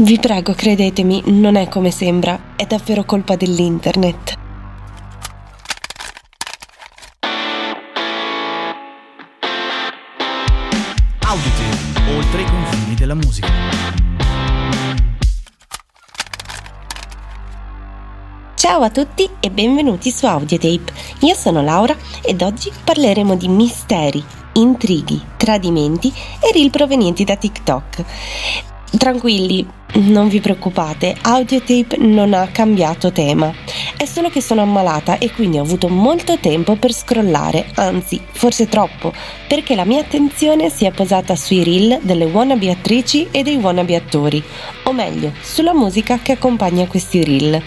Vi prego, credetemi, non è come sembra, è davvero colpa dell'internet. Audite, oltre i confini della musica. Ciao a tutti e benvenuti su Audiotape. Io sono Laura ed oggi parleremo di misteri, intrighi, tradimenti e reel provenienti da TikTok. Tranquilli, non vi preoccupate, Audiotape non ha cambiato tema. È solo che sono ammalata e quindi ho avuto molto tempo per scrollare, anzi, forse troppo, perché la mia attenzione si è posata sui reel delle wannabe attrici e dei wannabe attori, o meglio, sulla musica che accompagna questi reel.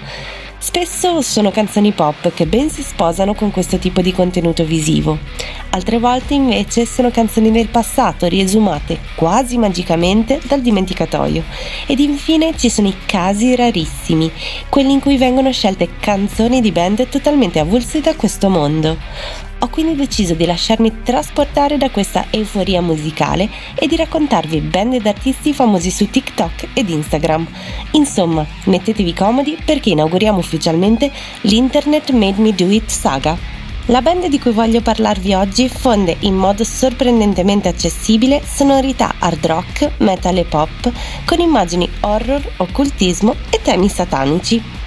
Spesso sono canzoni pop che ben si sposano con questo tipo di contenuto visivo. Altre volte invece sono canzoni del passato riesumate quasi magicamente dal dimenticatoio. Ed infine ci sono i casi rarissimi, quelli in cui vengono scelte canzoni di band totalmente avulse da questo mondo. Ho quindi deciso di lasciarmi trasportare da questa euforia musicale e di raccontarvi band ed artisti famosi su TikTok ed Instagram. Insomma, mettetevi comodi perché inauguriamo ufficialmente l'Internet Made Me Do It saga. La band di cui voglio parlarvi oggi fonde in modo sorprendentemente accessibile sonorità hard rock, metal e pop con immagini horror, occultismo e temi satanici.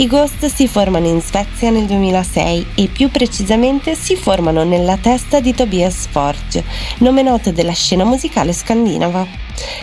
I Ghost si formano in Svezia nel 2006 e più precisamente si formano nella testa di Tobias Forge, nome noto della scena musicale scandinava.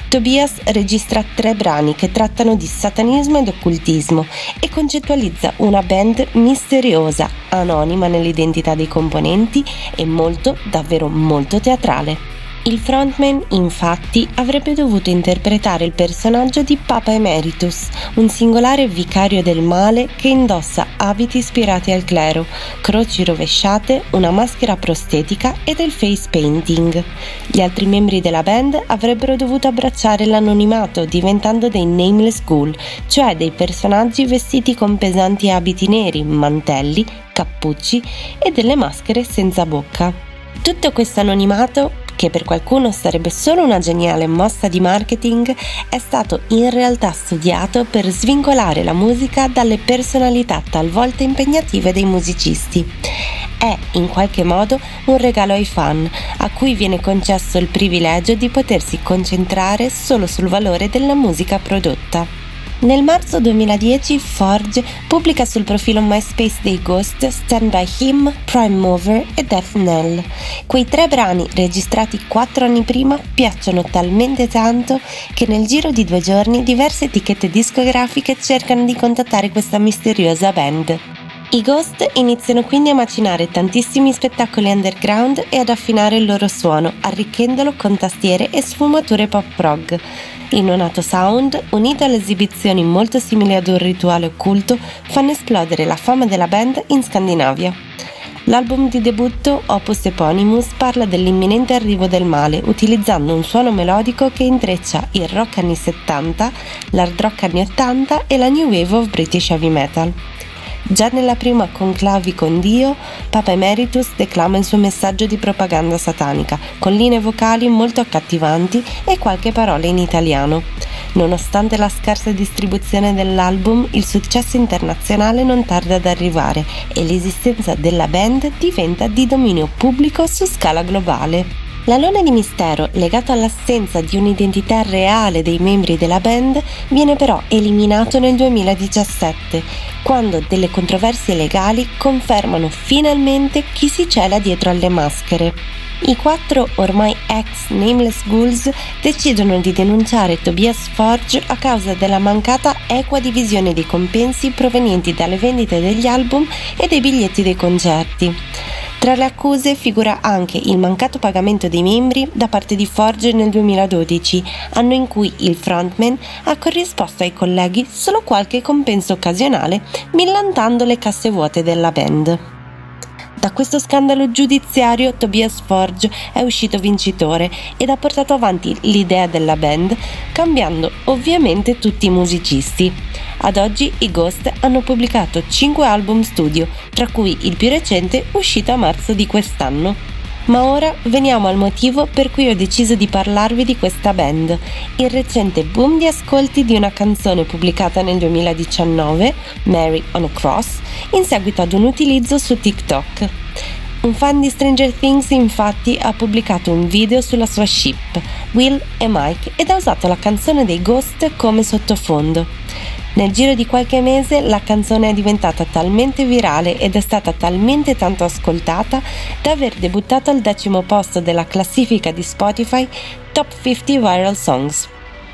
Tobias registra tre brani che trattano di satanismo ed occultismo e concettualizza una band misteriosa, anonima nell'identità dei componenti e molto, davvero molto teatrale. Il frontman, infatti, avrebbe dovuto interpretare il personaggio di Papa Emeritus, un singolare vicario del male che indossa abiti ispirati al clero, croci rovesciate, una maschera prostetica e del face painting. Gli altri membri della band avrebbero dovuto abbracciare l'anonimato, diventando dei nameless ghoul, cioè dei personaggi vestiti con pesanti abiti neri, mantelli, cappucci e delle maschere senza bocca. Tutto questo anonimato che per qualcuno sarebbe solo una geniale mossa di marketing, è stato in realtà studiato per svincolare la musica dalle personalità talvolta impegnative dei musicisti. È in qualche modo un regalo ai fan, a cui viene concesso il privilegio di potersi concentrare solo sul valore della musica prodotta. Nel marzo 2010 Forge pubblica sul profilo MySpace dei Ghost Stand By Him, Prime Mover e Death Knell. Quei tre brani registrati quattro anni prima piacciono talmente tanto che nel giro di due giorni diverse etichette discografiche cercano di contattare questa misteriosa band. I Ghost iniziano quindi a macinare tantissimi spettacoli underground e ad affinare il loro suono, arricchendolo con tastiere e sfumature pop prog. Il nonato sound, unito alle esibizioni molto simili ad un rituale occulto, fanno esplodere la fama della band in Scandinavia. L'album di debutto, Opus Eponymus, parla dell'imminente arrivo del male, utilizzando un suono melodico che intreccia il rock anni 70, l'hard rock anni 80 e la new wave of British heavy metal. Già nella prima conclavi con Dio, Papa Emeritus declama il suo messaggio di propaganda satanica, con linee vocali molto accattivanti e qualche parola in italiano. Nonostante la scarsa distribuzione dell'album, il successo internazionale non tarda ad arrivare e l'esistenza della band diventa di dominio pubblico su scala globale. L'alone di mistero, legato all'assenza di un'identità reale dei membri della band, viene però eliminato nel 2017, quando delle controversie legali confermano finalmente chi si cela dietro alle maschere. I quattro ormai ex Nameless Ghouls decidono di denunciare Tobias Forge a causa della mancata equa divisione dei compensi provenienti dalle vendite degli album e dei biglietti dei concerti. Tra le accuse figura anche il mancato pagamento dei membri da parte di Forge nel 2012, anno in cui il frontman ha corrisposto ai colleghi solo qualche compenso occasionale, millantando le casse vuote della band. Da questo scandalo giudiziario Tobias Forge è uscito vincitore ed ha portato avanti l'idea della band, cambiando ovviamente tutti i musicisti. Ad oggi i Ghost hanno pubblicato 5 album studio, tra cui il più recente uscito a marzo di quest'anno. Ma ora veniamo al motivo per cui ho deciso di parlarvi di questa band, il recente boom di ascolti di una canzone pubblicata nel 2019, Mary on a Cross, in seguito ad un utilizzo su TikTok. Un fan di Stranger Things infatti ha pubblicato un video sulla sua ship, Will e Mike, ed ha usato la canzone dei Ghost come sottofondo. Nel giro di qualche mese la canzone è diventata talmente virale ed è stata talmente tanto ascoltata da aver debuttato al decimo posto della classifica di Spotify Top 50 Viral Songs.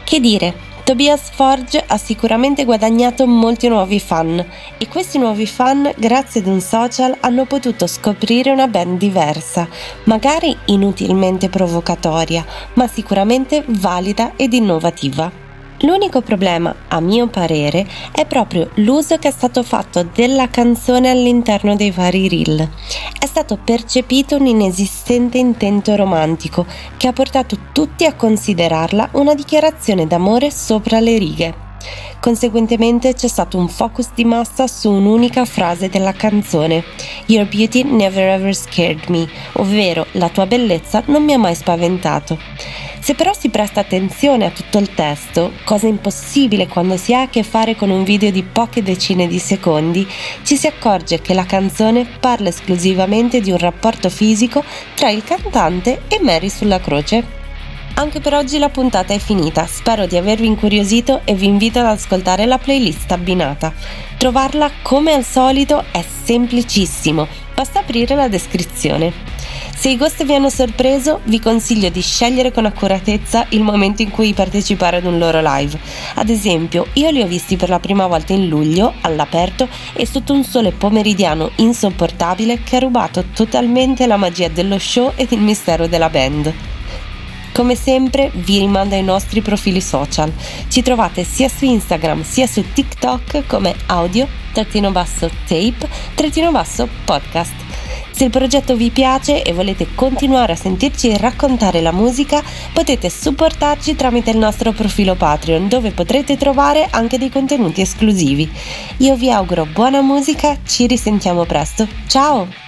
Che dire, Tobias Forge ha sicuramente guadagnato molti nuovi fan e questi nuovi fan, grazie ad un social, hanno potuto scoprire una band diversa, magari inutilmente provocatoria, ma sicuramente valida ed innovativa. L'unico problema, a mio parere, è proprio l'uso che è stato fatto della canzone all'interno dei vari reel. È stato percepito un inesistente intento romantico che ha portato tutti a considerarla una dichiarazione d'amore sopra le righe. Conseguentemente c'è stato un focus di massa su un'unica frase della canzone, Your beauty never ever scared me, ovvero la tua bellezza non mi ha mai spaventato. Se però si presta attenzione a tutto il testo, cosa impossibile quando si ha a che fare con un video di poche decine di secondi, ci si accorge che la canzone parla esclusivamente di un rapporto fisico tra il cantante e Mary sulla croce. Anche per oggi la puntata è finita, spero di avervi incuriosito e vi invito ad ascoltare la playlist abbinata. Trovarla come al solito è semplicissimo, basta aprire la descrizione. Se i ghost vi hanno sorpreso, vi consiglio di scegliere con accuratezza il momento in cui partecipare ad un loro live. Ad esempio, io li ho visti per la prima volta in luglio, all'aperto e sotto un sole pomeridiano insopportabile che ha rubato totalmente la magia dello show ed il mistero della band. Come sempre vi rimando ai nostri profili social. Ci trovate sia su Instagram sia su TikTok come audio-tape-podcast. Se il progetto vi piace e volete continuare a sentirci raccontare la musica, potete supportarci tramite il nostro profilo Patreon, dove potrete trovare anche dei contenuti esclusivi. Io vi auguro buona musica, ci risentiamo presto. Ciao!